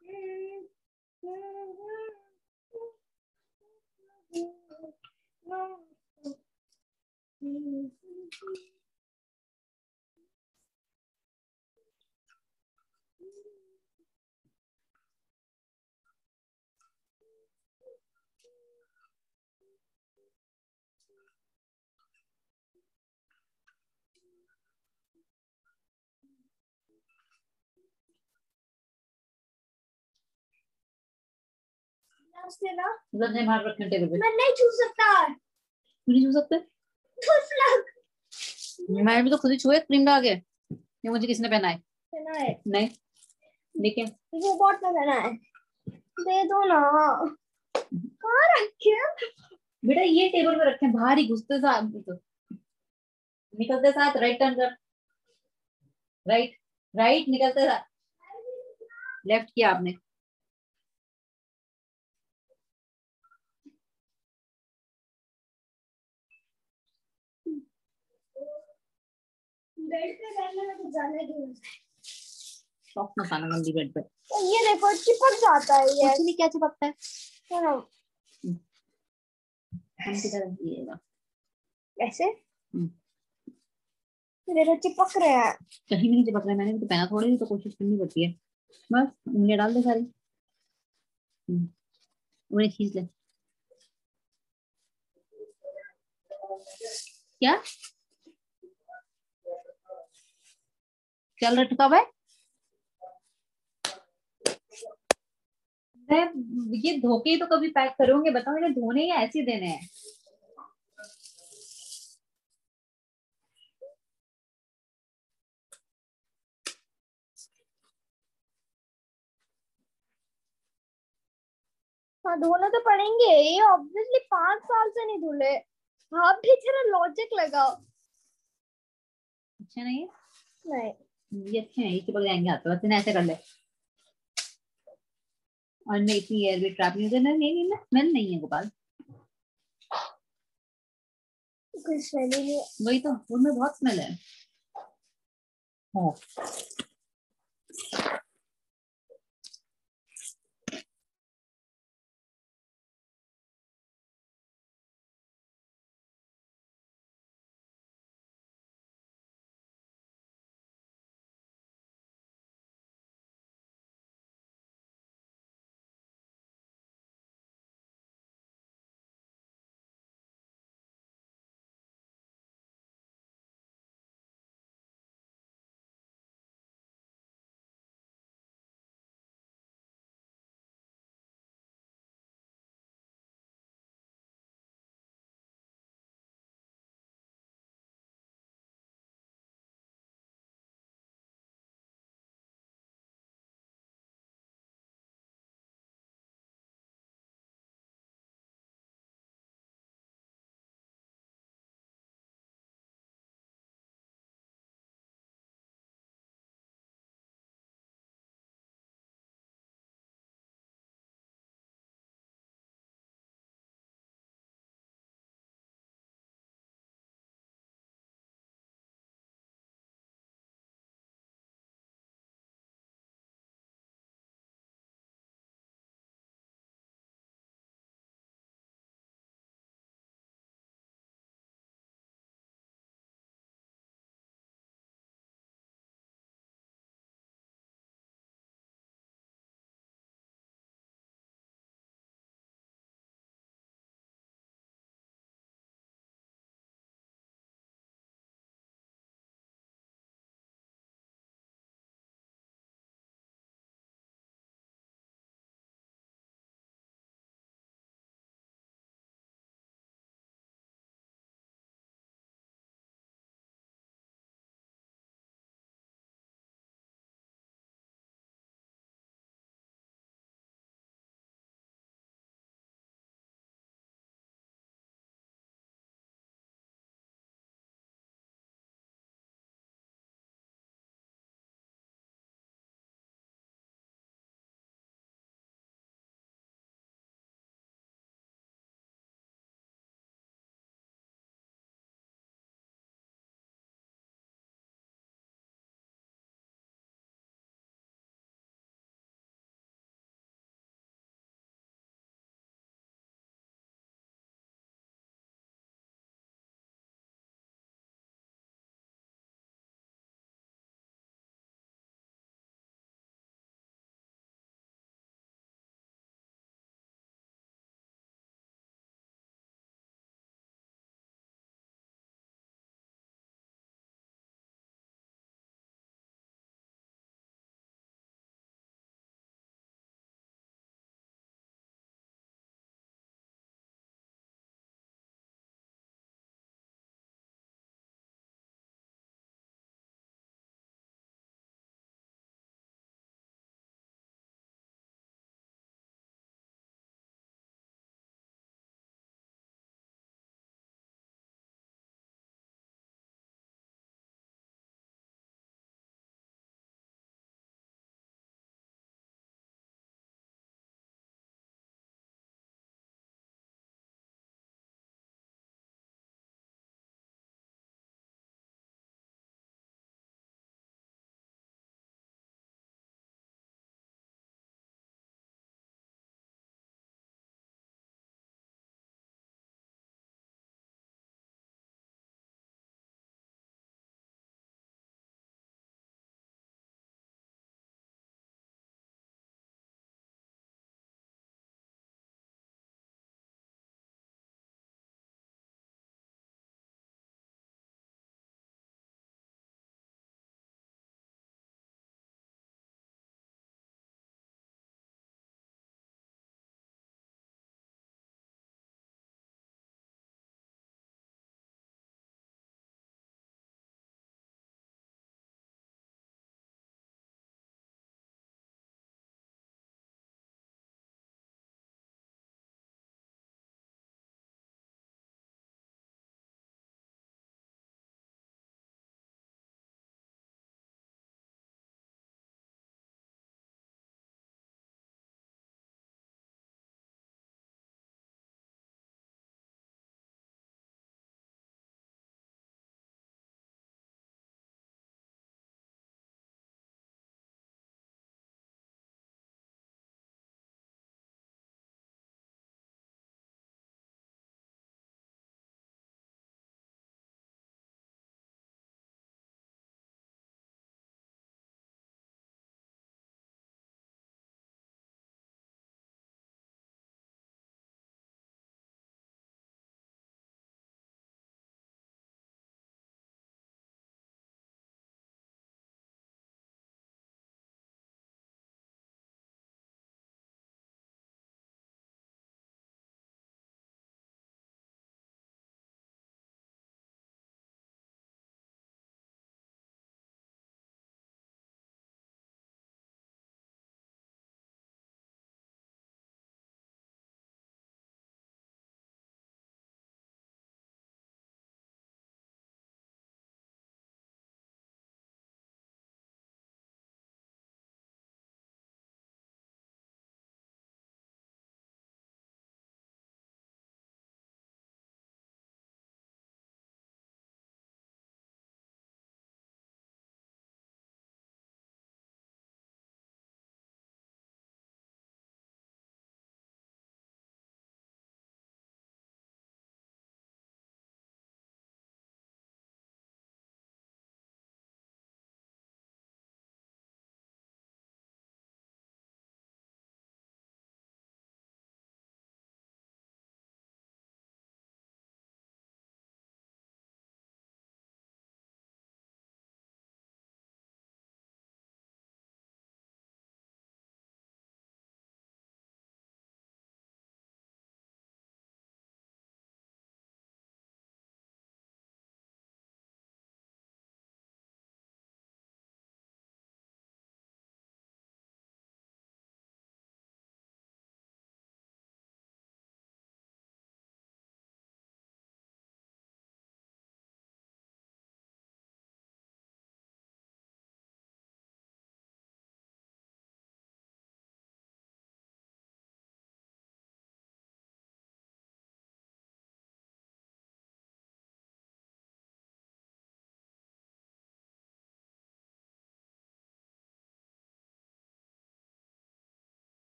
Thank you. ना? मतलब रखे टेबल पे। मैं नहीं छू सकता। क्यों नहीं छू सकते? ठुस लग। मैं भी तो खुद ही छुए क्रीम लगा के। ये मुझे किसने पहना है? पहना है। नहीं। देखिए। पहना है। दे दो ना। कहाँ रखे बेटा ये टेबल पे रखे बाहर ही घुसते साथ तो निकलते साथ राइट टर्न कर। राइट राइट निकलते साथ। लेफ़्ट किया आपने। बेड पे बैठने में जाने की शौक मसाना गंदी बेड पे। तो ये देखो चिपक जाता है ये। कुछ नहीं क्या चिपकता है? हम की तरफ़ दिएगा ऐसे। देखो चिपक रहे हैं। कहीं नहीं चिपक रहा मैंने तो पहना थोड़ी तो कोशिश करनी पड़ती है। बस उंगलियाँ डाल दे सारी। हम्म, उन्हें खींच ले। क्या? चल रहा है मैं ये धोके तो कभी पैक करोगे बताओ इन्हें धोने या ऐसे देने हैं? हाँ धोने तो पड़ेंगे ये ऑब्वियसली पाँच साल से नहीं धुले। आप भी जरा लॉजिक लगाओ। अच्छा नहीं नहीं। ये अच्छे हैं ये चिपक जाएँगे हाथ इन्हें ऐसे कर ले। और मैं इतनी एयर भी ट्रैप नहीं होती नहीं नहीं नहीं स्मेल नहीं है गोपाल। कोई स्मेल ही नहीं वही तो उनमें बहुत स्मेल है। हाँ।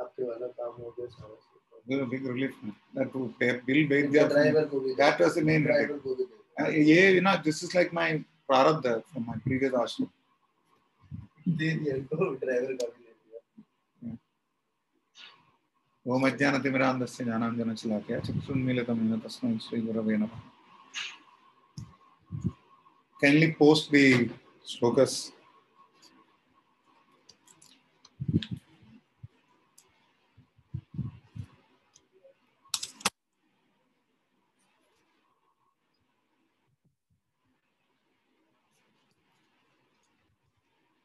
आपके ना this is like my prarabdha from my previous ashram. वो मध्यान तिमिरांधस्य ज्ञानांजन चलाकया चक्षुन्मीलितमेन तस्मै श्रीगुरवे नमः kindly post the slokas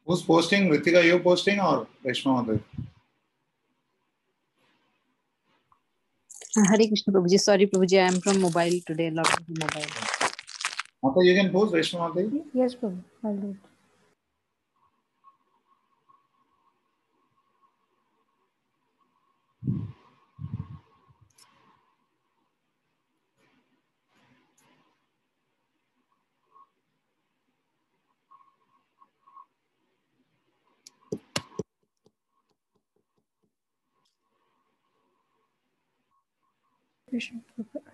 Who's posting? Ritika, you posting or Reshma Madhav? Hare Krishna Prabhuji. Sorry, Prabhuji, I am from mobile today. Lot of mobile. Mata, you can post Reshma Madhav? Yes, Prabhu. I'll do it. Krishna.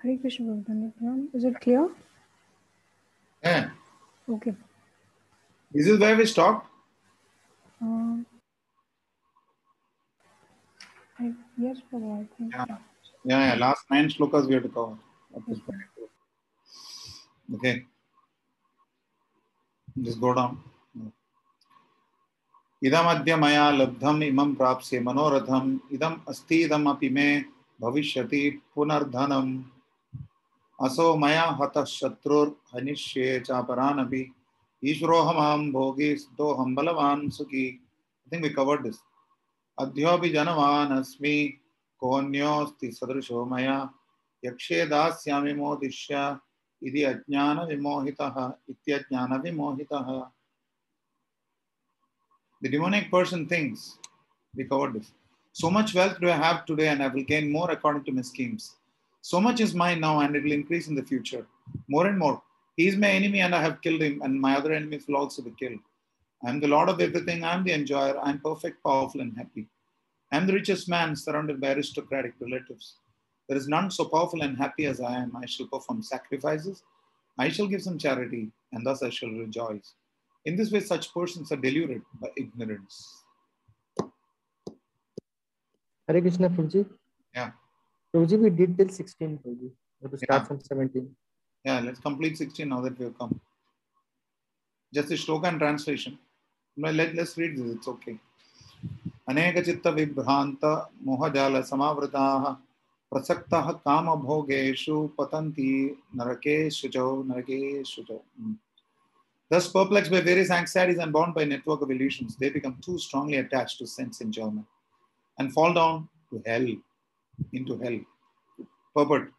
Hare Krishna. Dandapranam. Is it clear? Yeah. Okay. This is where we stopped. Um, I, yes, Prabhu. I think. Yeah. Yeah, yeah. Last nine slokas we have to cover at this point. Okay. Just go down. इदमद्य मया लब्धम् इमं प्राप्स्ये मनोरथम् इदम् अस्ति इदमपि मे भविष्यति पुनर्धनम्। असो मया हतः शत्रुर्हनिष्ये चापरानपि। ईश्वरोऽहमहं भोगी सिद्धोऽहं बलवान् सुखी। I think we covered this. अद्योऽपि जनवान् अस्मि कोऽन्योऽस्ति सदृशो मया। यक्षे दास्यामि मोदिष्य इति अज्ञानविमोहितः इत्यज्ञानविमोहितः। The demonic person thinks, we covered this. So much wealth do I have today and I will gain more according to my schemes. So much is mine now and it will increase in the future. More and more. He is my enemy and I have killed him and my other enemies will also be killed. I am the Lord of everything. I am the enjoyer. I am perfect, powerful, and happy. I am the richest man surrounded by aristocratic relatives. There is none so powerful and happy as I am. I shall perform sacrifices. I shall give some charity, and thus I shall rejoice. In this way, such persons are deluded by ignorance. Hare Krishna full जी। या फुल जी we did till 16 फुल जी let's start from 17 yeah let's complete 16 now that we have come just the shloka and translation मैं let's read this it's okay अनेक चित्त विभ्रांत मोह जाल समावृताः प्रसक्तः काम भोगेषु पतन्ति नरकेषु च नरकेषु च Thus perplexed by various anxieties and bound by a network of illusions, they become too strongly attached to sense enjoyment. And fall down to hell, into hell. Purport.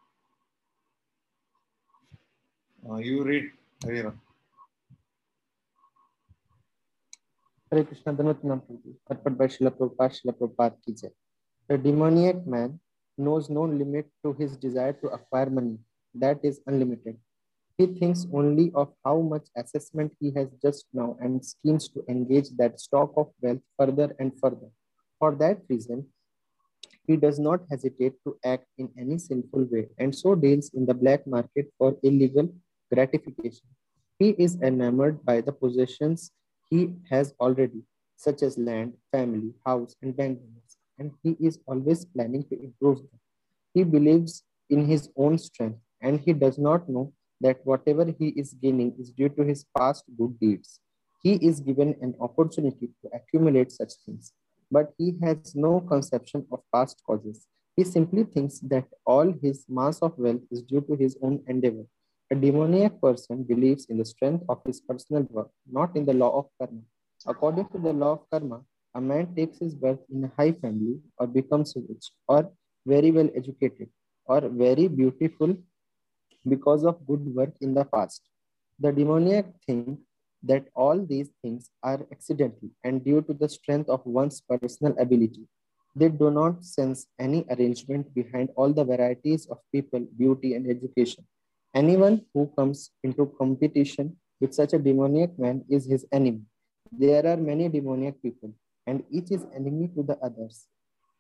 Uh, you read, Harira. Hare Krishna, Dhanvatana Prabhuji. Purport by Srila Prabhupada, Srila. The demoniac man knows no limit to his desire to acquire money. That is unlimited. He thinks only of how much assessment he has just now and schemes to engage that stock of wealth further and further. For that reason, he does not hesitate to act in any sinful way and so deals in the black market for illegal gratification. He is enamored by the possessions he has already, such as land, family, house, and bank balance, and he is always planning to improve them. He believes in his own strength, and he does not know that whatever he is gaining is due to his past good deeds. He is given an opportunity to accumulate such things, but he has no conception of past causes. He simply thinks that all his mass of wealth is due to his own endeavor. A demoniac person believes in the strength of his personal work, not in the law of karma. According to the law of karma, a man takes his birth in a high family or becomes rich or very well educated or very beautiful because of good work in the past. The demoniac think that all these things are accidental and due to the strength of one's personal ability. They do not sense any arrangement behind all the varieties of people, beauty, and education. Anyone who comes into competition with such a demoniac man is his enemy. There are many demoniac people, and each is enemy to the others.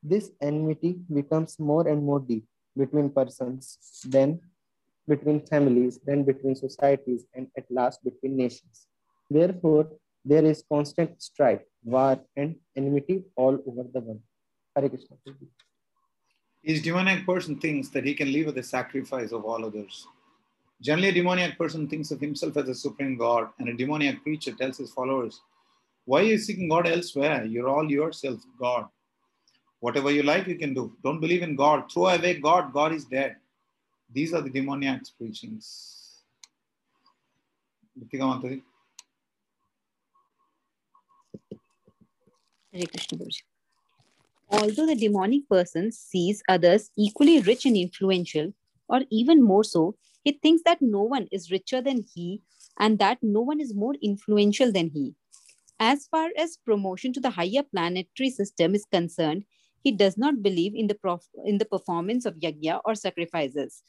This enmity becomes more and more deep between persons, then between families, then between societies, and at last between nations. Therefore, there is constant strife, war, and enmity all over the world. Hare Krishna. His demoniac person thinks that he can live with the sacrifice of all others. Generally, a demoniac person thinks of himself as a supreme God, and a demoniac preacher tells his followers, Why are you seeking God elsewhere? You're all yourself God. Whatever you like, you can do. Don't believe in God. Throw away God. God is dead. These are the demoniac's preachings. Hare Krishna Guruji. Although the demonic person sees others equally rich and influential, or even more so, he thinks that no one is richer than he and that no one is more influential than he. As far as promotion to the higher planetary system is concerned, he does not believe in the prof- in the performance of yajna or sacrifices.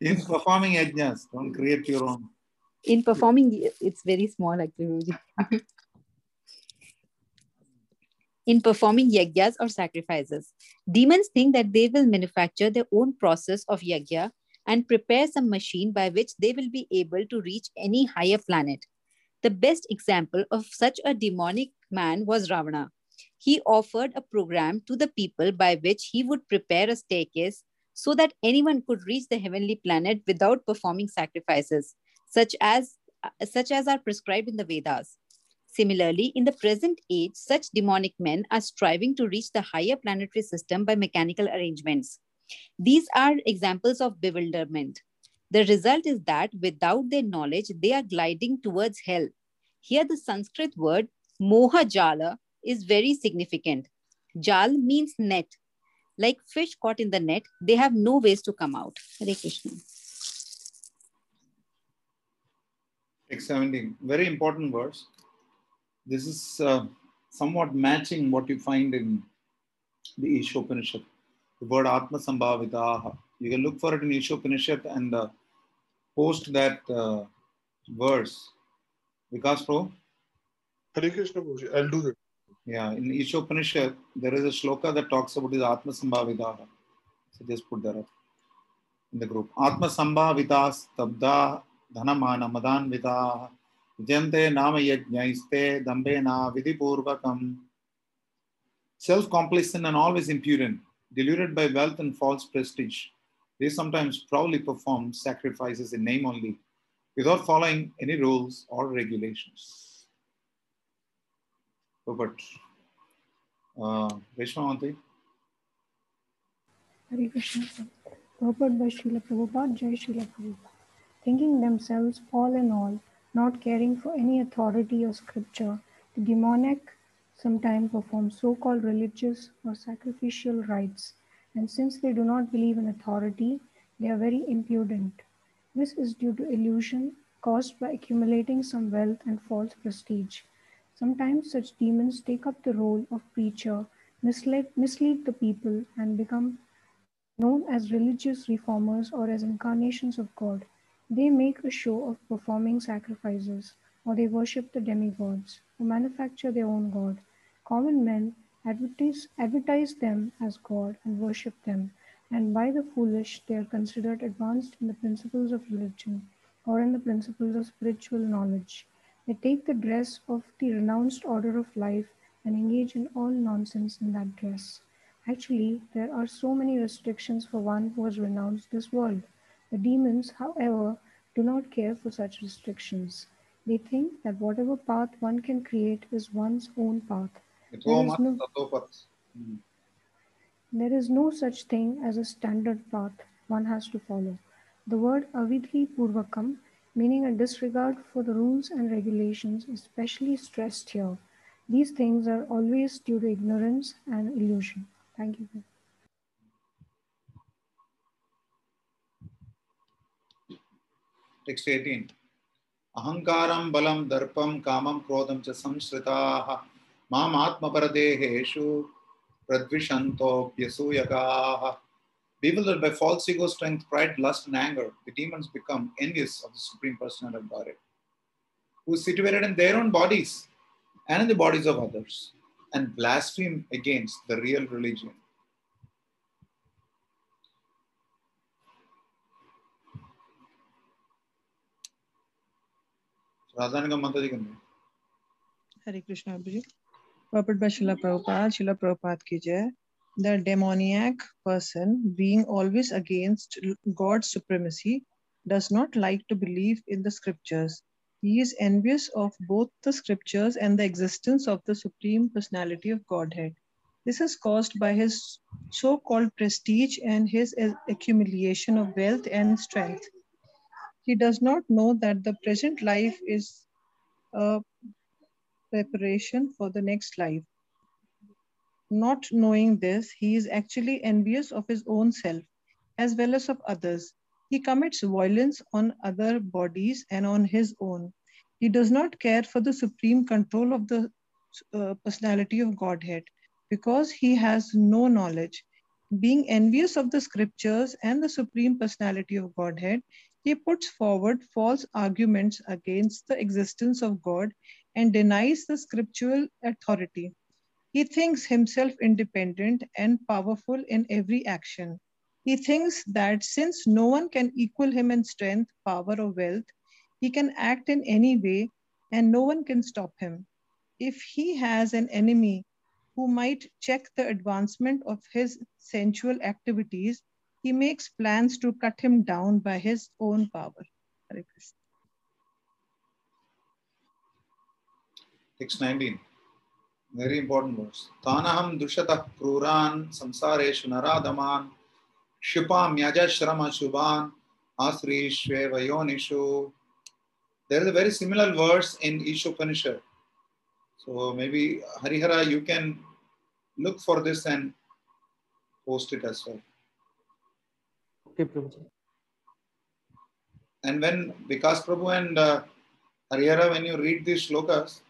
in performing yajnas, don't create your own. In performing, it's very small actually. In performing yajnas or sacrifices. Demons think that they will manufacture their own process of yajna and prepare some machine by which they will be able to reach any higher planet. The best example of such a demonic man was Ravana. He offered a program to the people by which he would prepare a staircase so that anyone could reach the heavenly planet without performing sacrifices, such as, such as are prescribed in the Vedas. Similarly, in the present age, such demonic men are striving to reach the higher planetary system by mechanical arrangements. These are examples of bewilderment. The result is that without their knowledge, they are gliding towards hell. Here, the Sanskrit word moha jala is very significant. Jal means net. Like fish caught in the net, they have no ways to come out. Hare Krishna. Text 17, very important verse. This is uh, somewhat matching what you find in the Ishopanishad, the word Atma Sambhavitaha. You can look for it in Ishopanishad and uh, post that uh, verse. Vikas Pro? Hare Krishna I'll do that. Yeah, in Ishopanishad, there is a shloka that talks about this Atma Sambhavitaha. So just put that up in the group. Atma Sambhavitas Tabda Dhanamana Madanvitaha Jante Nama Yajnaiste Dambena Vidipurvakam. Self complacent and always impudent, deluded by wealth and false prestige, they sometimes proudly perform sacrifices in name only without following any rules or regulations. Robert. Uh, Reshma Manti. Hare Krishna. Purport by Srila Prabhupada, Jai Srila Prabhupada. Thinking themselves all in all, not caring for any authority or scripture, the demoniac sometimes perform so-called religious or sacrificial rites, and since they do not believe in authority, they are very impudent. This is due to illusion caused by accumulating some wealth and false prestige. Sometimes such demons take up the role of preacher, mislead, mislead the people, and become known as religious reformers or as incarnations of God. They make a show of performing sacrifices, or they worship the demigods, or manufacture their own God. Common men advertise, advertise them as God and worship them, and by the foolish they are considered advanced in the principles of religion or in the principles of spiritual knowledge. They take the dress of the renounced order of life and engage in all nonsense in that dress. Actually, there are so many restrictions for one who has renounced this world. The demons, however, do not care for such restrictions. They think that whatever path one can create is one's own path. There is no- Hmm. There is no such thing as a standard path one has to follow. The word avidhi purvakam, meaning a disregard for the rules and regulations, is especially stressed here. These things are always due to ignorance and illusion. Thank you. 18. Ahankaram balam darpam kamam krodam cha samsritaha mam atmaparadeheshu pradvishanto pyasuyagaha. Bewildered by false ego, strength, pride, lust, and anger, the demons become envious of the Supreme Personality of Godhead, who is situated in their own bodies and in the bodies of others and blaspheme against the real religion. राधान का माता जी Hare Krishna Abhiji. Purport by Srila Prabhupada, Srila Prabhupada ki jai. The demoniac person, being always against God's supremacy, does not like to believe in the scriptures. He is envious of both the scriptures and the existence of the Supreme Personality of Godhead. This is caused by his so called prestige and his accumulation of wealth and strength. He does not know that the present life is a preparation for the next life. Not knowing this, he is actually envious of his own self as well as of others. He commits violence on other bodies and on his own. He does not care for the supreme control of the uh, personality of Godhead because he has no knowledge. Being envious of the scriptures and the supreme personality of Godhead, he puts forward false arguments against the existence of God and denies the scriptural authority. He thinks himself independent and powerful in every action. He thinks that since no one can equal him in strength, power, or wealth, he can act in any way and no one can stop him. If he has an enemy who might check the advancement of his sensual activities, he makes plans to cut him down by his own power. Hare Krishna. Text 19. Very important verse. Tanaham dushatah kruran samsareshu naradaman shupam yajashrama shubhan asrishve vayonishu. There is a very similar verse in Ishopanishad. So maybe Harihara, you can look for this and post it as well. Okay, Prabhuji. And when Vikas Prabhu and uh, Harihara, when you read these shlokas,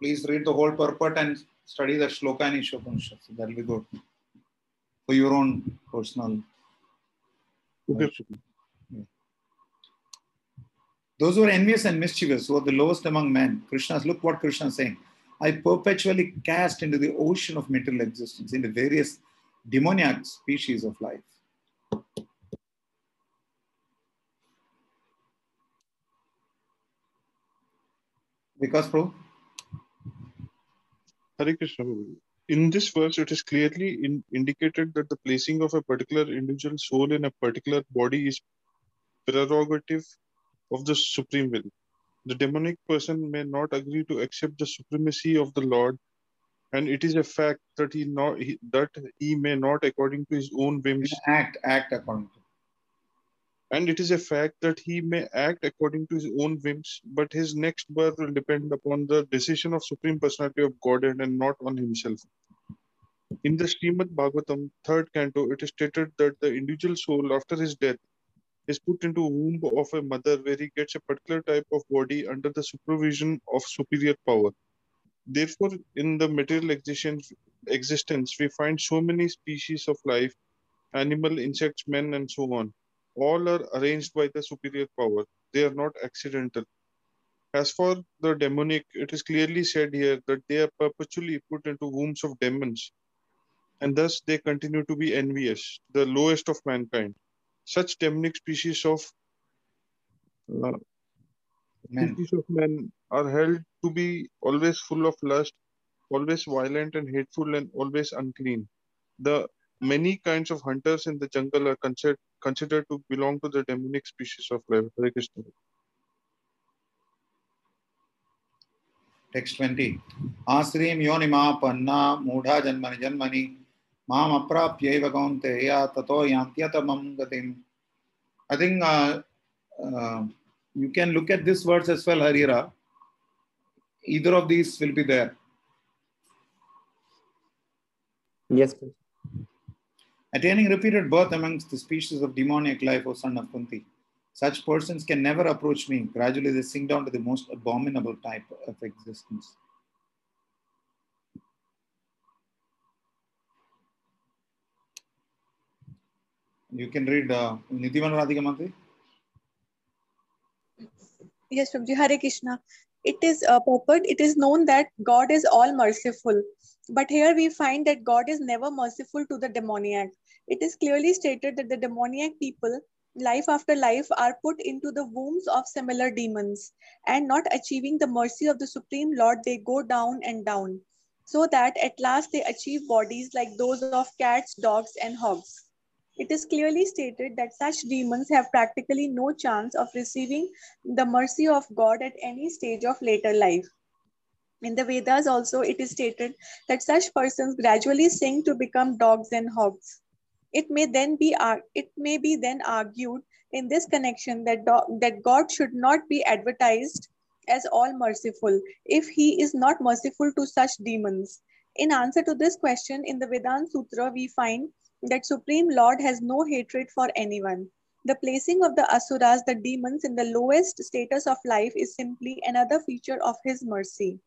please read the whole purport and study the shloka in Ishopanishad. So that'll be good for your own personal. Okay. Those who are envious and mischievous, who are the lowest among men, Krishna's, look what Krishna is saying. I perpetually cast into the ocean of material existence, into various demoniac species of life. Because, Prabhu? Hare Krishna. In this verse, it is clearly in, indicated that the placing of a particular individual soul in a particular body is prerogative of the supreme will. The demonic person may not agree to accept the supremacy of the Lord, and it is a fact that he not he, that he may not, according to his own whims, Act, act according to. And it is a fact that he may act according to his own whims, but his next birth will depend upon the decision of Supreme Personality of Godhead and not on himself. In the Srimad Bhagavatam, third canto, it is stated that the individual soul after his death is put into womb of a mother where he gets a particular type of body under the supervision of superior power. Therefore, in the material existence, existence, we find so many species of life, animal, insects, men, and so on. All are arranged by the superior power. They are not accidental. As for the demonic, it is clearly said here that they are perpetually put into wombs of demons, and thus they continue to be envious, the lowest of mankind. Such demonic species of uh, species of men are held to be always full of lust, always violent and hateful, and always unclean. The many kinds of hunters in the jungle are considered considered to belong to the demonic species of life. Hare Krishna. Text 20. Asrim yonima panna mudha janmani janmani mam aprapyaiva kaunteya tato yantyatamam gatim. I think uh, uh, you can look at this verse as well, Harira. Either of these will be there. Yes, Prabhuji. Attaining repeated birth amongst the species of demoniac life, O son of Kunti. Such persons can never approach me. Gradually, they sink down to the most abominable type of existence. You can read uh, Nidhivan Radhika Mantri. Yes, Prabhuji. Hare Krishna. it is uh, purport, it is known that God is all merciful. But here we find that God is never merciful to the demoniac. It is clearly stated that the demoniac people, life after life, are put into the wombs of similar demons and not achieving the mercy of the Supreme Lord, they go down and down, so that at last they achieve bodies like those of cats, dogs, and hogs. It is clearly stated that such demons have practically no chance of receiving the mercy of God at any stage of later life. In the Vedas also it is stated that such persons gradually sink to become dogs and hogs. It may then be it may be then argued in this connection that, that God should not be advertised as all merciful if he is not merciful to such demons. In answer to this question, in the Vedanta Sutra, we find that Supreme Lord has no hatred for anyone. The placing of the asuras, the demons, in the lowest status of life is simply another feature of his mercy.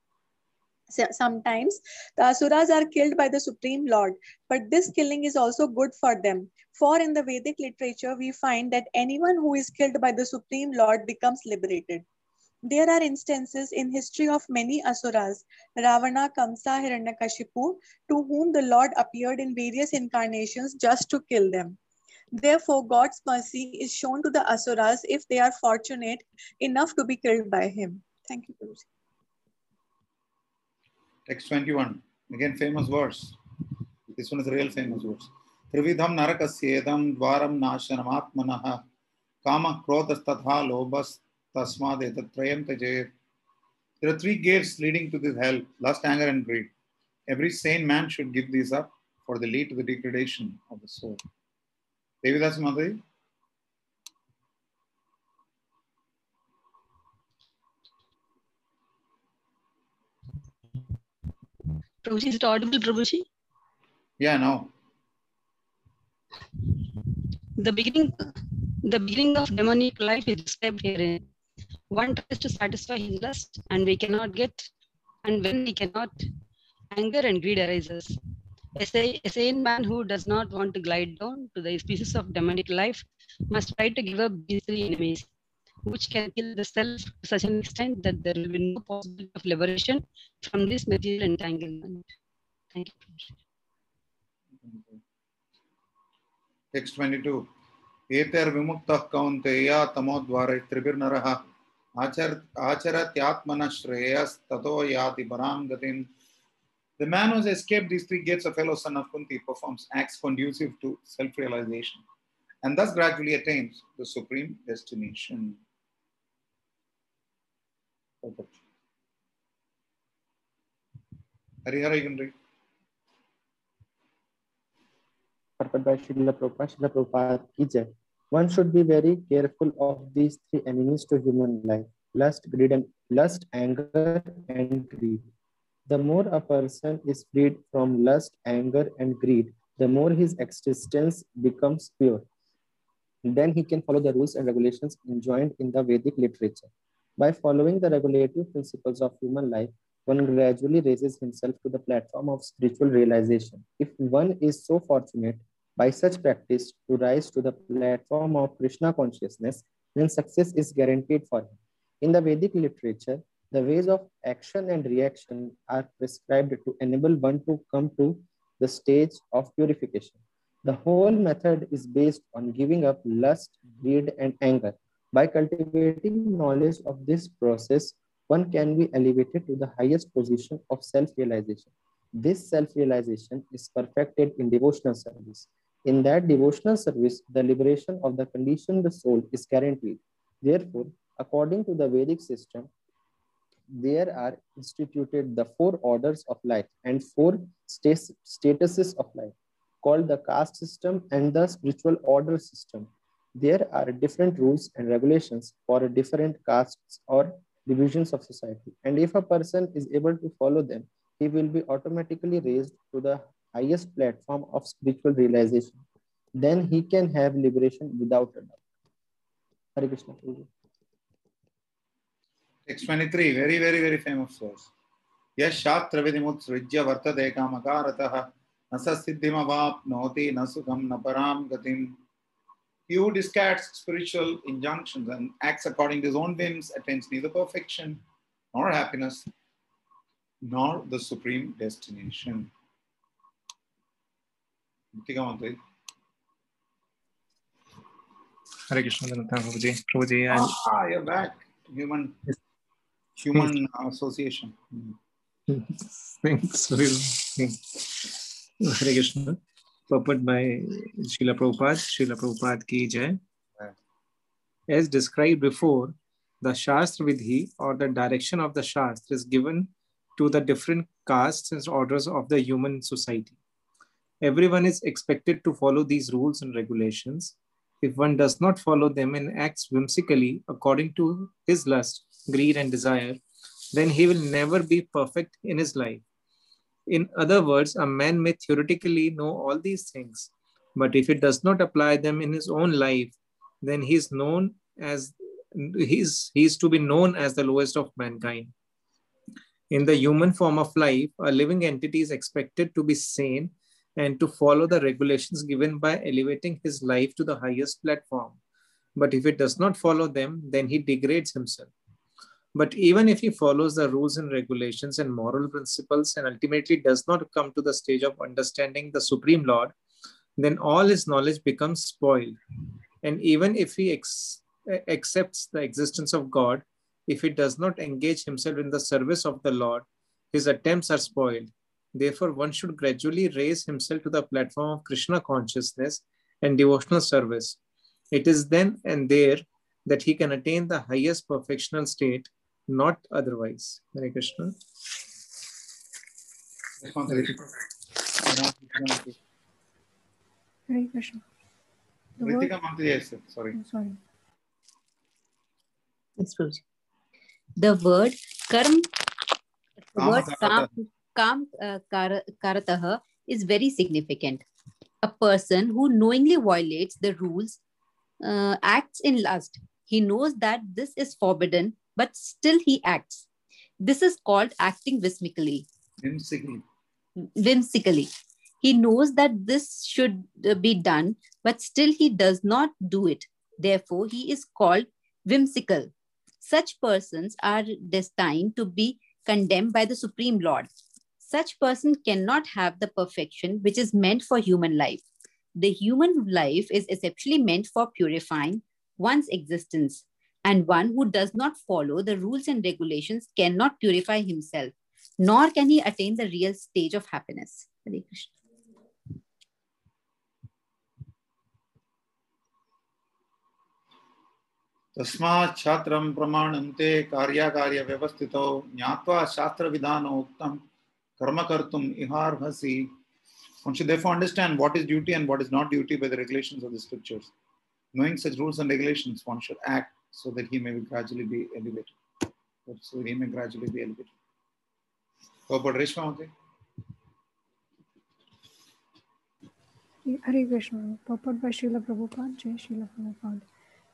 So- Sometimes the asuras are killed by the Supreme Lord, but this killing is also good for them. For in the Vedic literature, we find that anyone who is killed by the Supreme Lord becomes liberated. There are instances in history of many asuras, Ravana, Kamsa, Hiranyakashipu, to whom the Lord appeared in various incarnations just to kill them. Therefore, God's mercy is shown to the asuras if they are fortunate enough to be killed by him. Thank you. Text 21. Again, famous verse. This one is a real famous verse. Trividham narakasyedam dvaram nashanam kama krodhastatha lobhas tasmad etatrayam tajayet. There are three gates leading to this hell, lust, anger, and greed. Every sane man should give these up, for they lead to the degradation of the soul. Devidas Madhuri? Prabhuji, is it audible, Prabhuji? Yeah, now. The beginning, the beginning of demonic life is described herein. One tries to satisfy his lust, and we cannot get, and when we cannot, anger and greed arises. A, a sane man who does not want to glide down to the species of demonic life must try to give up these three enemies, which can kill the self to such an extent that there will be no possibility of liberation from this material entanglement. Thank you. Prabhuji. Text 22. एतेर विमुक्तः कौन्तेया तमोद्वारे त्रिभिर्नरः आचर आचरत्यात्मनः श्रेयस्ततो याति परां गतिम् The man who has escaped these three gates of fellow son of Kunti performs acts conducive to self-realization and thus gradually attains the supreme destination. One should be very careful of these three enemies to human life: lust, greed, and lust, anger, and greed. The more a person is freed from lust, anger, and greed, the more his existence becomes pure. Then he can follow the rules and regulations enjoined in the Vedic literature. By following the regulative principles of human life, one gradually raises himself to the platform of spiritual realization. If one is so fortunate by such practice to rise to the platform of Krishna consciousness, then success is guaranteed for him. In the Vedic literature, the ways of action and reaction are prescribed to enable one to come to the stage of purification. The whole method is based on giving up lust, greed, and anger. By cultivating knowledge of this process, one can be elevated to the highest position of self-realization. This self-realization is perfected in devotional service. In that devotional service, the liberation of the conditioned soul is guaranteed. Therefore, according to the Vedic system, there are instituted the four orders of life and four statuses of life called the caste system and the spiritual order system. There are different rules and regulations for different castes or divisions of society. And if a person is able to follow them, he will be automatically raised to the highest platform of spiritual realization. Then he can have liberation without a doubt. Hare Krishna. Prabhuji. Text 23, very, very, very famous verse. Yash shastra vidimutsrijya vartate kamakaratah nasa siddhimavapnoti nasukam naparam gatim. He who discards spiritual injunctions and acts according to his own whims attains neither perfection nor happiness, nor the supreme destination. Hare Krishna, Prabhuji. Prabhuji, and Ah, you're back. Human, human association. Thanks Hare Krishna. Purport by Srila Prabhupada. Srila Prabhupada ki jai. As described before, the Shastra Vidhi or the direction of the Shastra is given to the different castes and orders of the human society. Everyone is expected to follow these rules and regulations. If one does not follow them and acts whimsically according to his lust, greed, and desire, then he will never be perfect in his life. In other words, a man may theoretically know all these things, but if he does not apply them in his own life, then he is known as he is to be known as the lowest of mankind. In the human form of life, a living entity is expected to be sane and to follow the regulations given by elevating his life to the highest platform. But if he does not follow them, then he degrades himself. But even if he follows the rules and regulations and moral principles and ultimately does not come to the stage of understanding the Supreme Lord, then all his knowledge becomes spoiled. And even if he ex- accepts the existence of God, if he does not engage himself in the service of the Lord, his attempts are spoiled. Therefore, one should gradually raise himself to the platform of Krishna consciousness and devotional service. It is then and there that he can attain the highest perfectional state, not otherwise. Hare Krishna. Hare Krishna. The word, Ritika Mantri, yes, sorry. I'm sorry. Yes, Prabhuji. The word karm, the Kam word kam, kam uh, kar, karatah is very significant. A person who knowingly violates the rules uh, acts in lust. He knows that this is forbidden, but still he acts. This is called acting whimsically. Whimsically. whimsically. He knows that this should uh, be done, but still he does not do it. Therefore, he is called whimsical. Such persons are destined to be condemned by the Supreme Lord. Such person cannot have the perfection which is meant for human life. The human life is essentially meant for purifying one's existence, and one who does not follow the rules and regulations cannot purify himself nor can he attain the real stage of happiness. Hare Krishna. तस्मात् छात्रं प्रमाणन्ते कार्याकार्यव्यवस्थितौ ज्ञात्वा शास्त्रविधानोक्तं कर्म कर्तुम् इहार्हसि One should therefore understand what is duty and what is not duty by the regulations of the scriptures. Knowing such rules and regulations, one should act so that he may gradually be elevated. So he may gradually be elevated. Oh, Prabhupada Reshma Mate. Hare Krishna.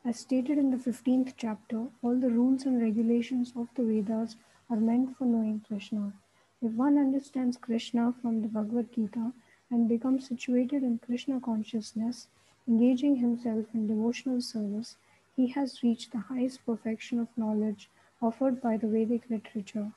As stated in the 15th chapter, all the rules and regulations of the Vedas are meant for knowing Krishna. If one understands Krishna from the Bhagavad Gita and becomes situated in Krishna consciousness, engaging himself in devotional service, he has reached the highest perfection of knowledge offered by the Vedic literature.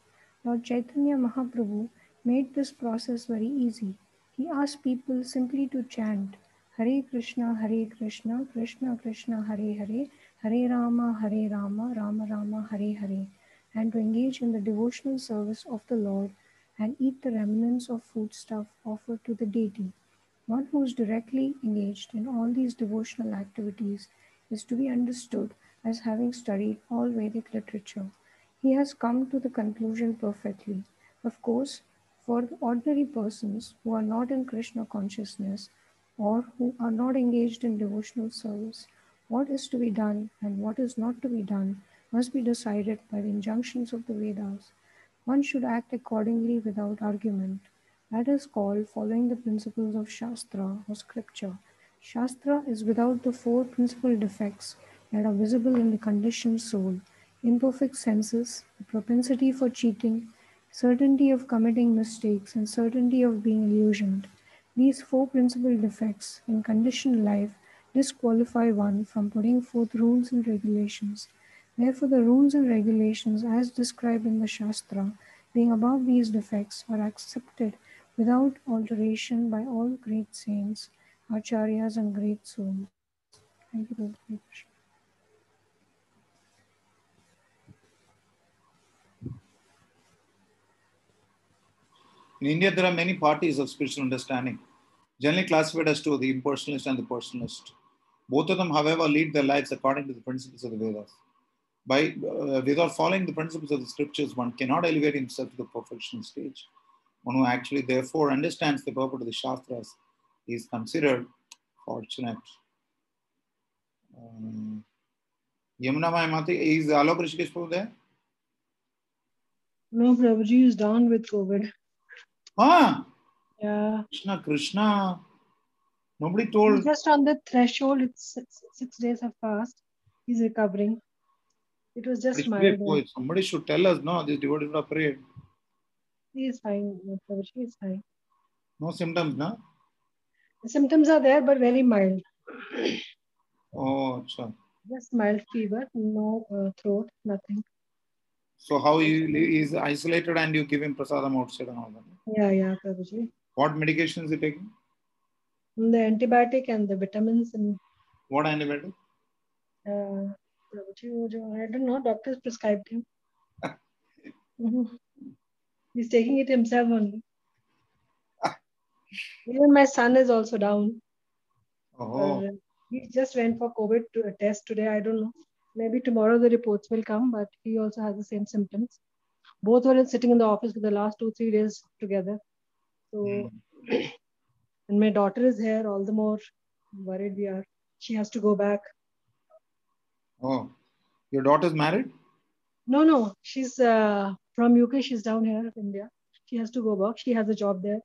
Lord Chaitanya Mahaprabhu made this process very easy. He asked people simply to chant Hare Krishna, Hare Krishna, Krishna Krishna, Hare Hare, Hare Rama, Hare Rama, Rama Rama, Hare Hare, and to engage in the devotional service of the Lord and eat the remnants of foodstuff offered to the deity. One who is directly engaged in all these devotional activities is to be understood as having studied all Vedic literature. He has come to the conclusion perfectly. Of course, for ordinary persons who are not in Krishna consciousness or who are not engaged in devotional service, what is to be done and what is not to be done must be decided by the injunctions of the Vedas. One should act accordingly without argument. That is called following the principles of Shastra or scripture. Shastra is without the four principal defects that are visible in the conditioned soul imperfect senses, the propensity for cheating, certainty of committing mistakes, and certainty of being illusioned. These four principal defects in conditioned life disqualify one from putting forth rules and regulations. Therefore, the rules and regulations as described in the Shastra, being above these defects, are accepted without alteration by all great saints, acharyas, and great souls. Thank you, Lord Krishna. In India, there are many parties of spiritual understanding, generally classified as two the impersonalist and the personalist. Both of them, however, lead their lives according to the principles of the Vedas. By, uh, without following the principles of the scriptures, one cannot elevate himself to the perfection stage. One who actually, therefore, understands the purport of the Shastras is considered fortunate. Um, Yamuna Mayamati, is Alok Rishikesh there? No, Prabhuji is down with COVID. Ah, Yeah. Krishna, Krishna. Nobody He's told. just on the threshold. It's six, six days have passed. He's recovering. It was just my. somebody should tell us, no, this devotee have prayed. He is fine. Prabhuji is fine. No symptoms, no? Symptoms are there, but very mild. Oh, acha. Just mild fever, no uh, throat, nothing. So how he he is isolated and you give him prasadam outside and all that. Yeah, yeah, Prabhuji. What medication is he taking? The antibiotic and the vitamins and What antibiotic? uh, Prabhuji, wo jo- I don't know. Doctors prescribed him. Mhm. He's taking it himself only. Even my son is also down. Oh, Uh, he just went for COVID to a test today. I don't know. Maybe tomorrow the reports will come, but he also has the same symptoms. Both were sitting in the office for the last two, three days together. So, and my daughter is here, all the more worried we are. She has to go back. oh. Your daughter's married? No, no, she's uh, from UK. She's down here in India. She has to go back. She has a job there.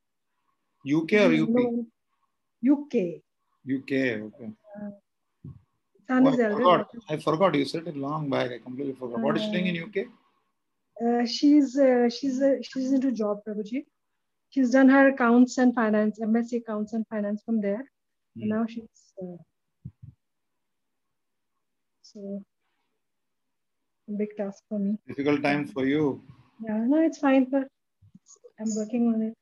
UK or UP? No, UK. UK, okay. Son Oh, I elder. forgot. I forgot. You said it long back. I completely forgot. What is she doing in UK? Uh, she's uh, she's uh, she's into job, Prabhuji. She's done her accounts and finance, MSc accounts and finance from there. And now she's uh, so big task for me. Difficult time for you. Yeah, no, it's fine, but I'm working on it.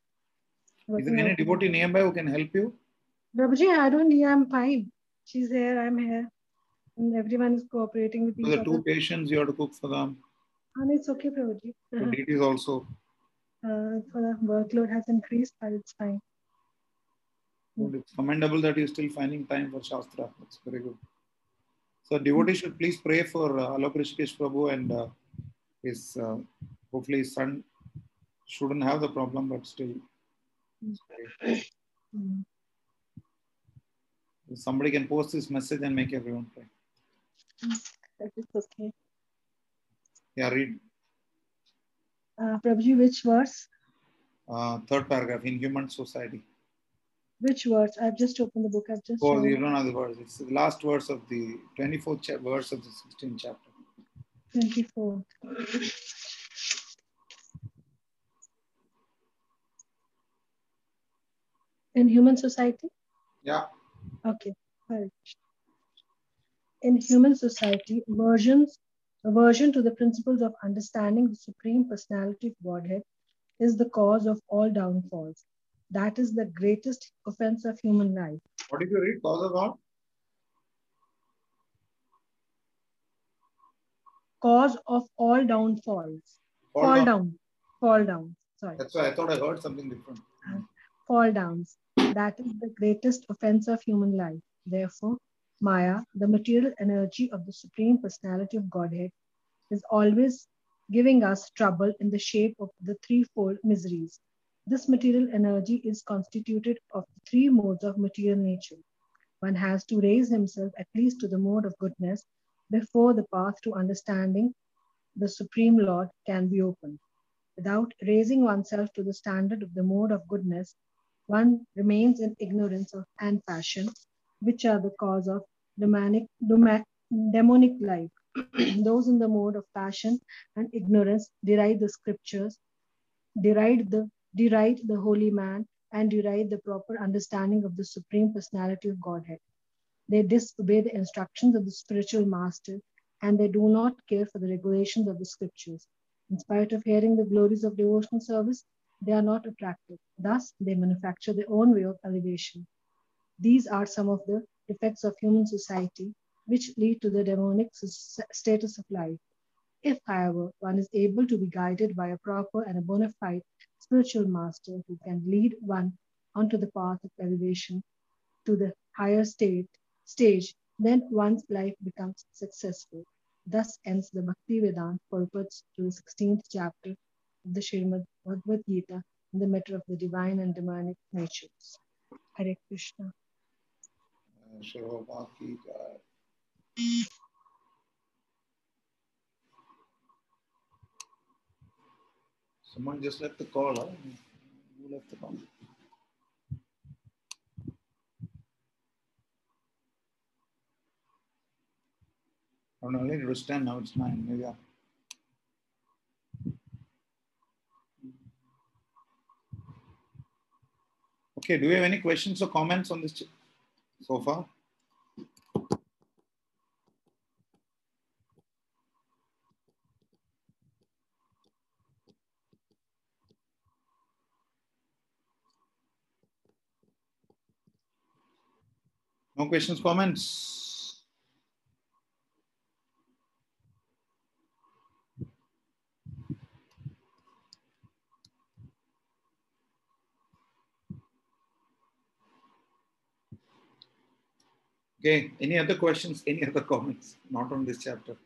Is there any devotee nearby who can help you? Prabhuji, I don't need. I'm fine. She's here. I'm here, and everyone is cooperating with For each the other. two patients, you have to cook for them. And it's okay, Prabhuji. For Uh-huh. also. Uh, for the workload has increased, but it's fine. Good. It's commendable that you're still finding time for Shastra. That's very good. So devotees should please pray for uh, Alok Rishikesh Prabhu and uh, his, uh, hopefully his son shouldn't have the problem, but still. Mm. Somebody can post this message and make everyone pray. That is okay. Yeah, read Uh, Prabhuji, which verse? uh, third paragraph in human society. Which verse? I've just opened the book. I've just. Oh, you don't know the verse. It's the last verse of the 24th cha- verse of the 16th chapter. 24. In human society? Yeah. Okay. Right. In human society, aversions, aversion to the principles of understanding the Supreme Personality of Godhead is the cause of all downfalls. That is the greatest offense of human life. What did you read? Cause of what? Cause of all downfalls. Fall Fall down. down. Fall down. Sorry. That's why I thought I heard something different. Fall downs. That is the greatest offense of human life. Therefore, Maya, the material energy of the Supreme Personality of Godhead, is always giving us trouble in the shape of the threefold miseries. This material energy is constituted of three modes of material nature. One has to raise himself at least to the mode of goodness before the path to understanding the Supreme Lord can be opened. Without raising oneself to the standard of the mode of goodness, one remains in ignorance of and passion, which are the cause of demonic, demonic life. Those in the mode of passion and ignorance deride the scriptures, deride the deride the holy man, and deride the proper understanding of the supreme personality of Godhead. They disobey the instructions of the spiritual master and they do not care for the regulations of the scriptures. In spite of hearing the glories of devotional service, they are not attractive. Thus, they manufacture their own way of elevation. These are some of the effects of human society which lead to the demonic status of life. If, however, one is able to be guided by a proper and a bona fide spiritual master who can lead one onto the path of elevation to the higher state stage, then one's life becomes successful. Thus ends the Bhakti Vedanta purports to the 16th chapter of the Srimad Bhagavad Gita in the matter of the divine and demonic natures. Hare Krishna. Someone just left the call. Huh? Who left the call? I don't know. It was 10. Now it's 9. Maybe. I- Okay. Do we have any questions or comments on this so far? No questions, comments? Okay, any other questions, any other comments? Not on this chapter.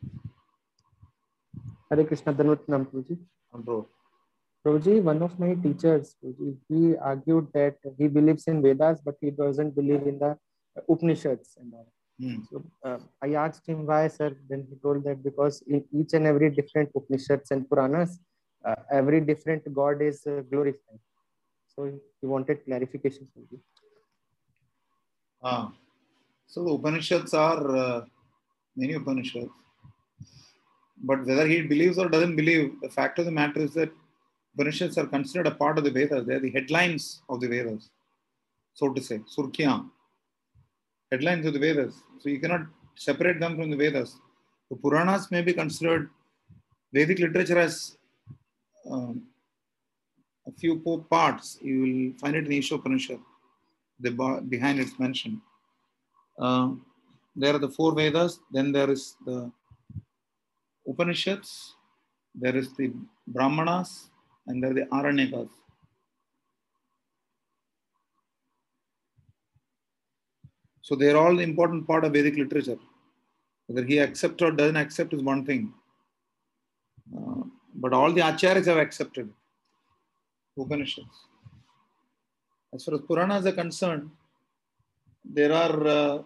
Hare Krishna Dhanvatnam Prabhuji. Bro. Prabhuji, one of my teachers, Prabhuji, he argued that he believes in Vedas, but he doesn't believe in the Upanishads and all. Hmm. So uh, I asked him why, sir. Then he told that because in each and every different Upanishads and Puranas, uh, every different god is uh, glorified. So he wanted clarification. Prabhuji. Ah. So the Upanishads are uh, many Upanishads. But whether he believes or doesn't believe, the fact of the matter is that Upanishads are considered a part of the Vedas. They are the headlines of the Vedas, so to say. Surkya. Headlines of the Vedas. So you cannot separate them from the Vedas. The Puranas may be considered Vedic literature as um, a few parts. You will find it in Isha Upanishad. The behind it's mentioned. Uh, there are the four Vedas, then there is the Upanishads, there is the Brahmanas, and there are the Aranyakas. So they are all the important part of Vedic literature. Whether he accepts or doesn't accept is one thing. Uh, but all the acharyas have accepted Upanishads. As far as Puranas are concerned, there are, uh,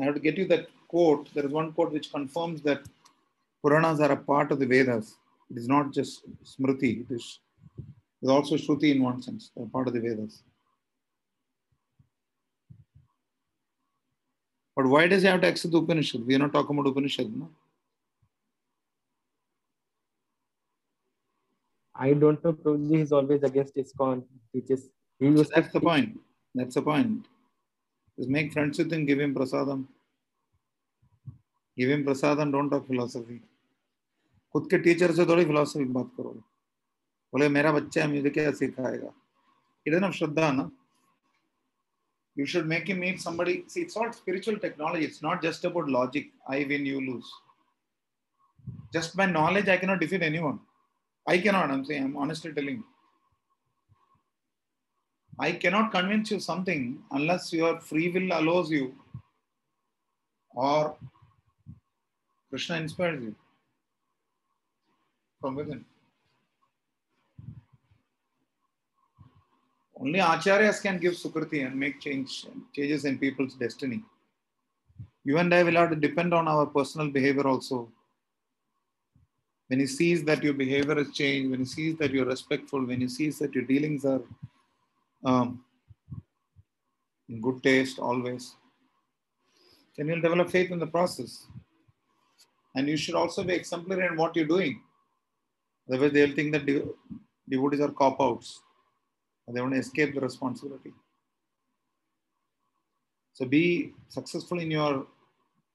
I have to get you that quote. There is one quote which confirms that Puranas are a part of the Vedas. It is not just Smriti, it is, it is also Shruti in one sense, they are part of the Vedas. But why does he have to accept the Upanishad? We are not talking about Upanishad, no? I don't know. Prabhuji is always against ISKCON. He just he used That's the point. That's the point. Just make friends with him. Give him prasadam. Give him prasadam. Don't talk philosophy. खुद के teacher से थोड़ी philosophy बात करो बोले, मेरा बच्चा है, मुझे क्या सिखाएगा इधर ना श्रद्धा ना you should make you meet somebody see it's not spiritual technology it's not just about logic I win you lose just my knowledge I can not defeat anyone I can not I am saying I am honestly telling you I cannot convince you something unless your free will allows you or Krishna inspires you from within. Only acharyas can give sukriti and make change changes in people's destiny. You and I will have to depend on our personal behavior also. When he sees that your behavior has changed, when he sees that you're respectful, when he sees that your dealings are um, good taste always, then you'll develop faith in the process. And you should also be exemplary in what you're doing. Otherwise, they'll think that dev- devotees are cop outs. They want to escape the responsibility. So be successful in your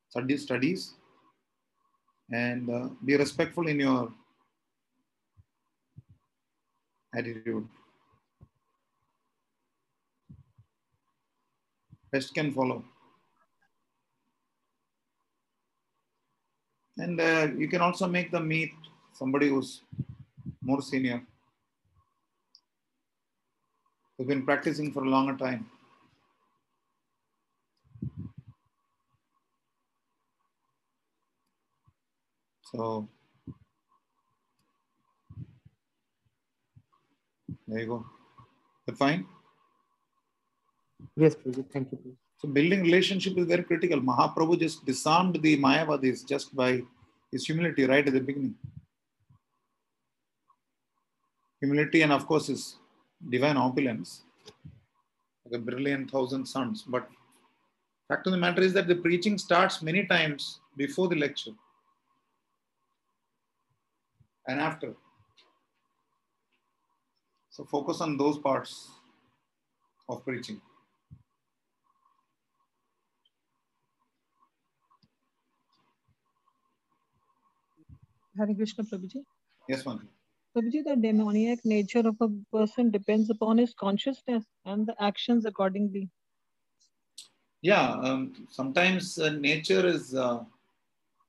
studies. and uh, be respectful in your attitude. Rest can follow. And uh, you can also make them meet somebody who's more senior, who's been practicing for a longer time. So there you go. That fine? Yes, Prabhuji. Thank you. Prabhuji. So building relationship is very critical. Mahaprabhu just disarmed the Mayavadis just by his humility right at the beginning. Humility and of course his divine opulence, a brilliant thousand suns. But fact of the matter is that the preaching starts many times before the lecture and after. So focus on those parts of preaching. Hare Krishna Prabhuji. Yes, ma'am. Prabhuji, the demoniac nature of a person depends upon his consciousness and the actions accordingly. Yeah, um, sometimes uh, nature is uh,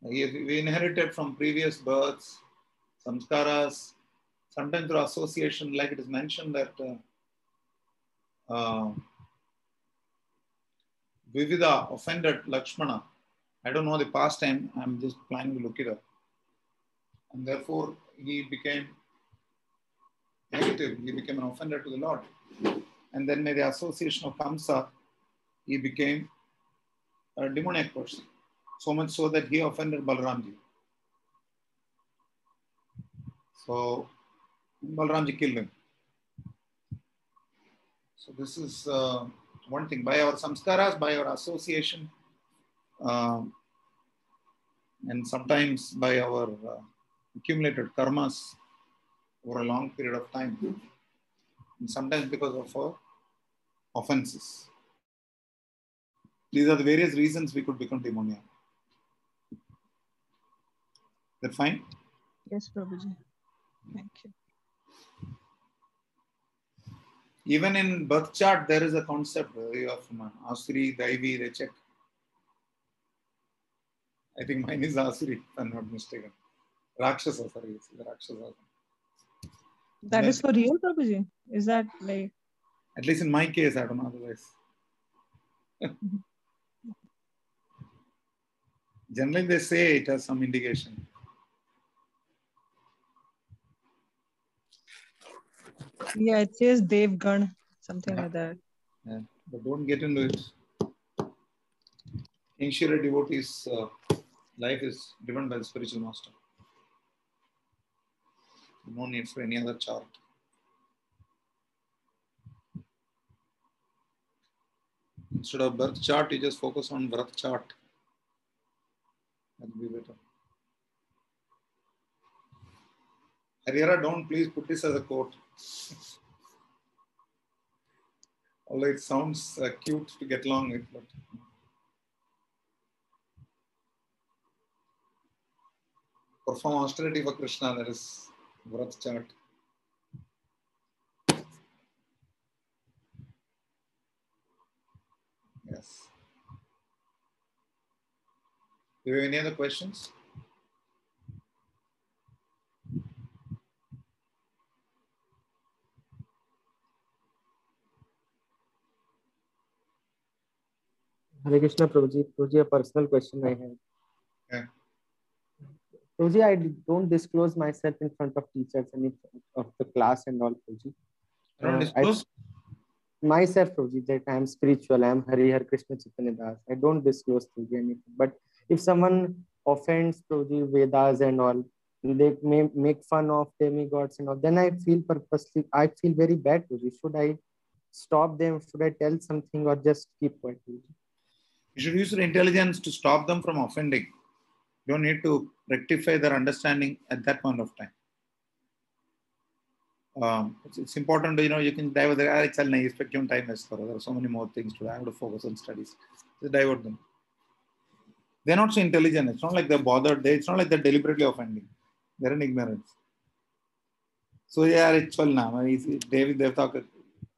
we inherited from previous births, samskaras, sometimes through association, like it is mentioned that uh, uh, Vivida offended Lakshmana. I don't know the past time, I'm just planning to look it up. And therefore, he became negative, he became an offender to the Lord. And then, by the association of Kamsa, he became a demoniac person. So much so that he offended Balramji. So Balramji killed him. So this is uh, one thing. By our samskaras, by our association, um, and sometimes by our uh, accumulated karmas over a long period of time, and sometimes because of our offenses. These are the various reasons we could become demoniac. That fine? Yes, Prabhuji. Thank you. Even in birth chart, there is a concept uh, of um, Asuri, Daivi, they check. I think mine is Asuri, if I'm not mistaken. Rakshasa, sorry, Rakshasa. That is for real, Prabhuji? Is that like, At least in my case, I don't know otherwise. Generally, they say it has some indication. yeah, it says Devgan, something like that. Yeah, but don't get into it. Ensure a devotee's uh, life is driven by the spiritual master. No need for any other chart. Instead of birth chart, you just focus on vrat chart. That'll be better. Hariara, don't please put this as a quote. Although it sounds uh, cute to get along with, but perform austerity for Krishna, that is Vrat chart. Yes. Do you have any other questions? Hare Krishna, Prabhuji. Prabhuji, a personal question I have. Yeah. Prabhuji, I don't disclose myself in front of teachers and in front of the class and all, Prabhuji. I don't Uh, disclose. myself, Prabhuji, that I am spiritual, I am Hari Har Krishna Chaitanya Das. I don't disclose Prabhuji anything. But if someone offends Prabhuji Vedas and all, they may make fun of demigods and all, then I feel purposely, I feel very bad, Prabhuji. Should I stop them? Should I tell something or just keep quiet? You should use your intelligence to stop them from offending You don't need to rectify their understanding at that point of time. Um, it's, it's important to, you know, you can divert the, "Ah, chal nahi, is pe kyun time waste karo? There are so many more things to do. I have to focus on studies. Just divert them. They're not so intelligent. It's not like they're bothered. They, it's not like they're deliberately offending. They're in ignorance. So यार चल ना मैं इसी देवी देवता का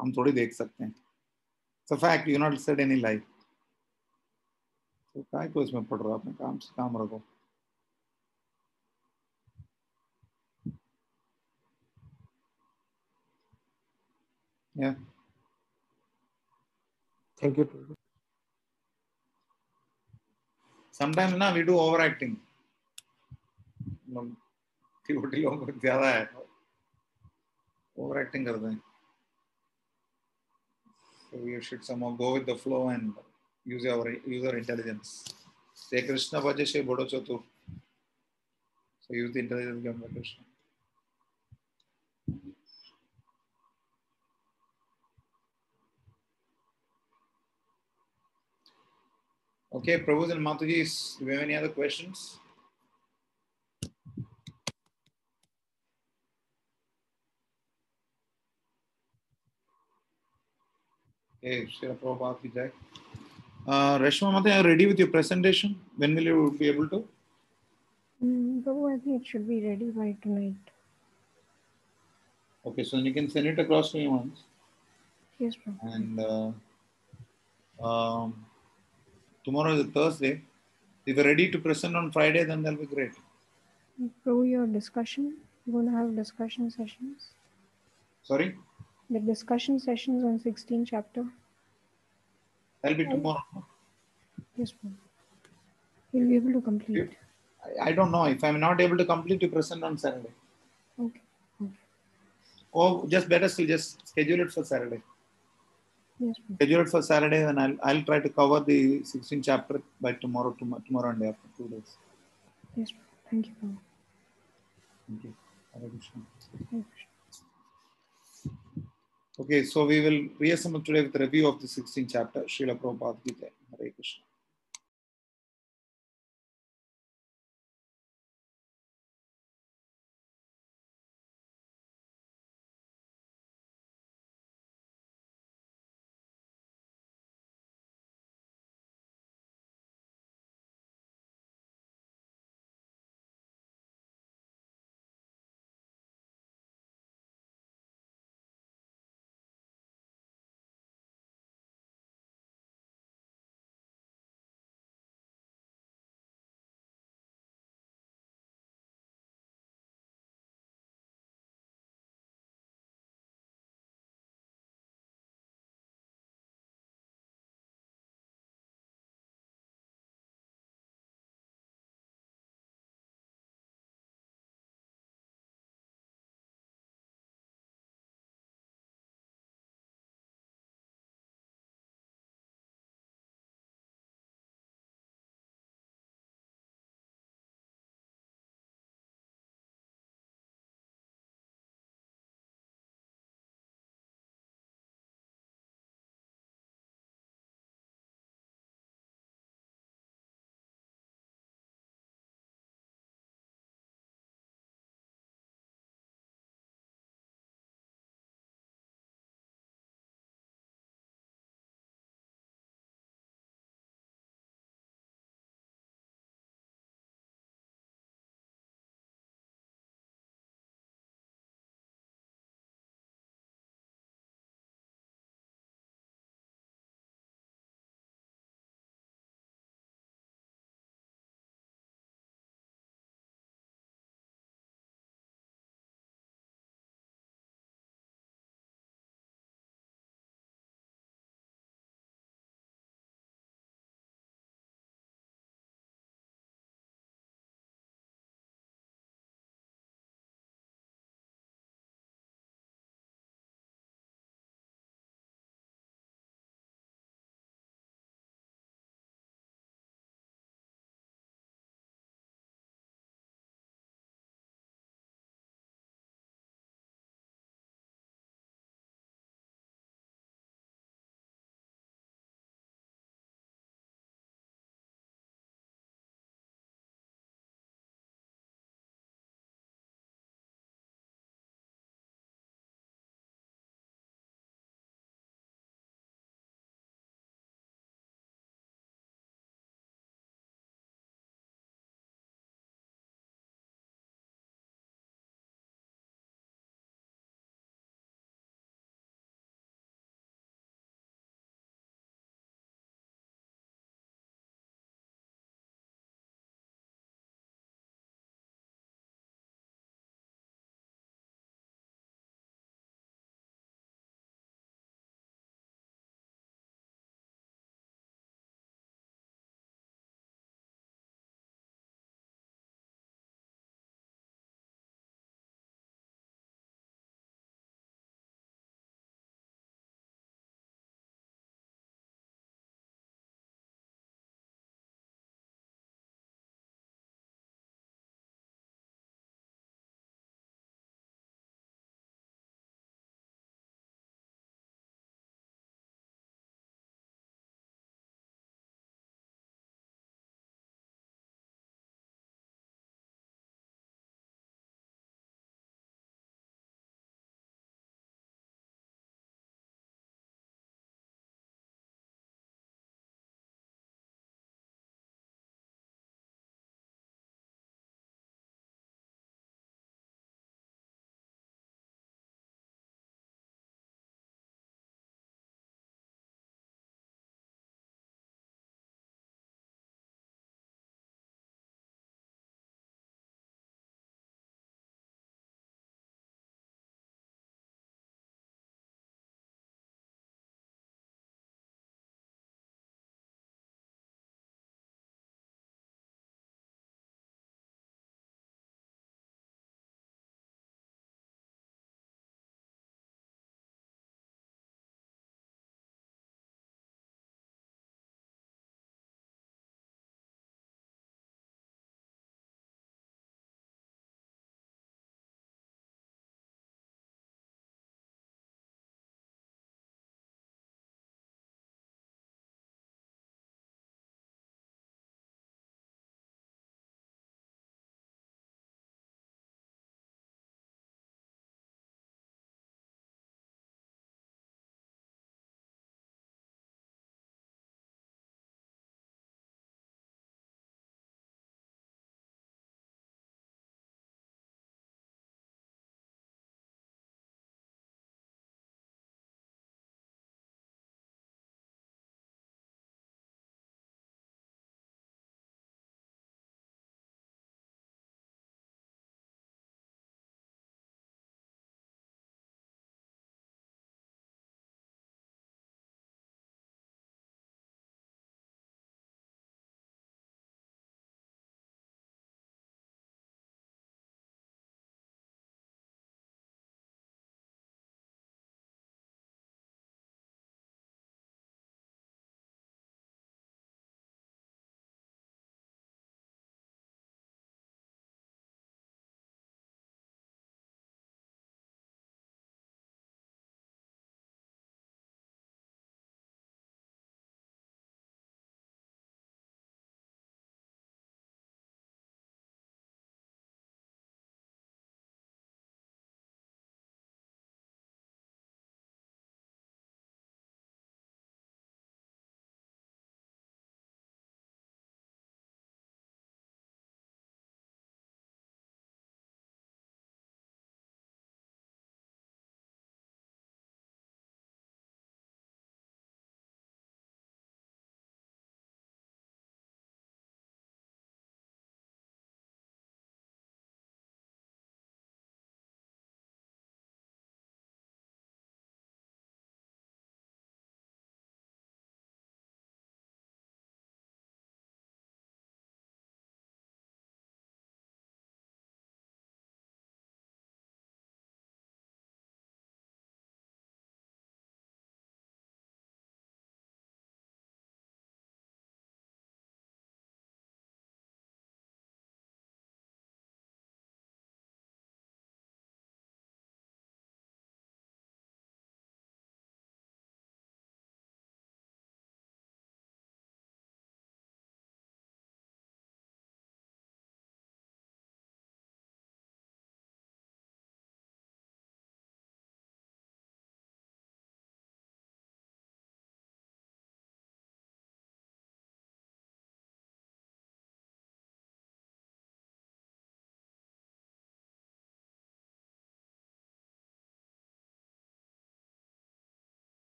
हम थोड़ी देख सकते हैं It's a fact. You not said any lie. तो काय को इसमें पढ़ रहा अपने काम से काम रखो. Thank you. Prabhu. Sometimes ना we do overacting. टीओटी लोगों को ज़्यादा है ओवर एक्टिंग करते हैं so we should somehow go with the flow and use our use our intelligence. Say krishna bhaje she bodo chatur? So use the intelligence given krishna. Okay prabhus and matajis do you have any other questions? Okay, Srila Prabhupada ki jai. Uh, Rashma Mate, are you ready with your presentation? When will you be able to? Mm, Prabhu, I think it should be ready by tonight. Okay, so then you can send it across to me once. Yes, Prabhu. And uh, um, tomorrow is a Thursday. If you're ready to present on Friday, then that'll be great. Prabhu, your discussion, you're going to have discussion sessions. Sorry? The discussion sessions on 16 chapter. That'll be tomorrow. Yes, ma'am. You'll be able to complete. I, don't know. If I'm not able to complete, you present on Saturday. Okay. okay. Or just better still, just schedule it for Saturday. Yes, Prabhu. Schedule it for Saturday, and I'll I'll try to cover the 16 chapter by tomorrow, tomorrow, tomorrow and day after two days. Yes, Prabhu. Thank you, Prabhu. Thank you. Hare Krishna. Thank you. Okay, so we will reassemble today with a review of the 16th chapter. Srila Prabhupada Gita. Hare Krishna.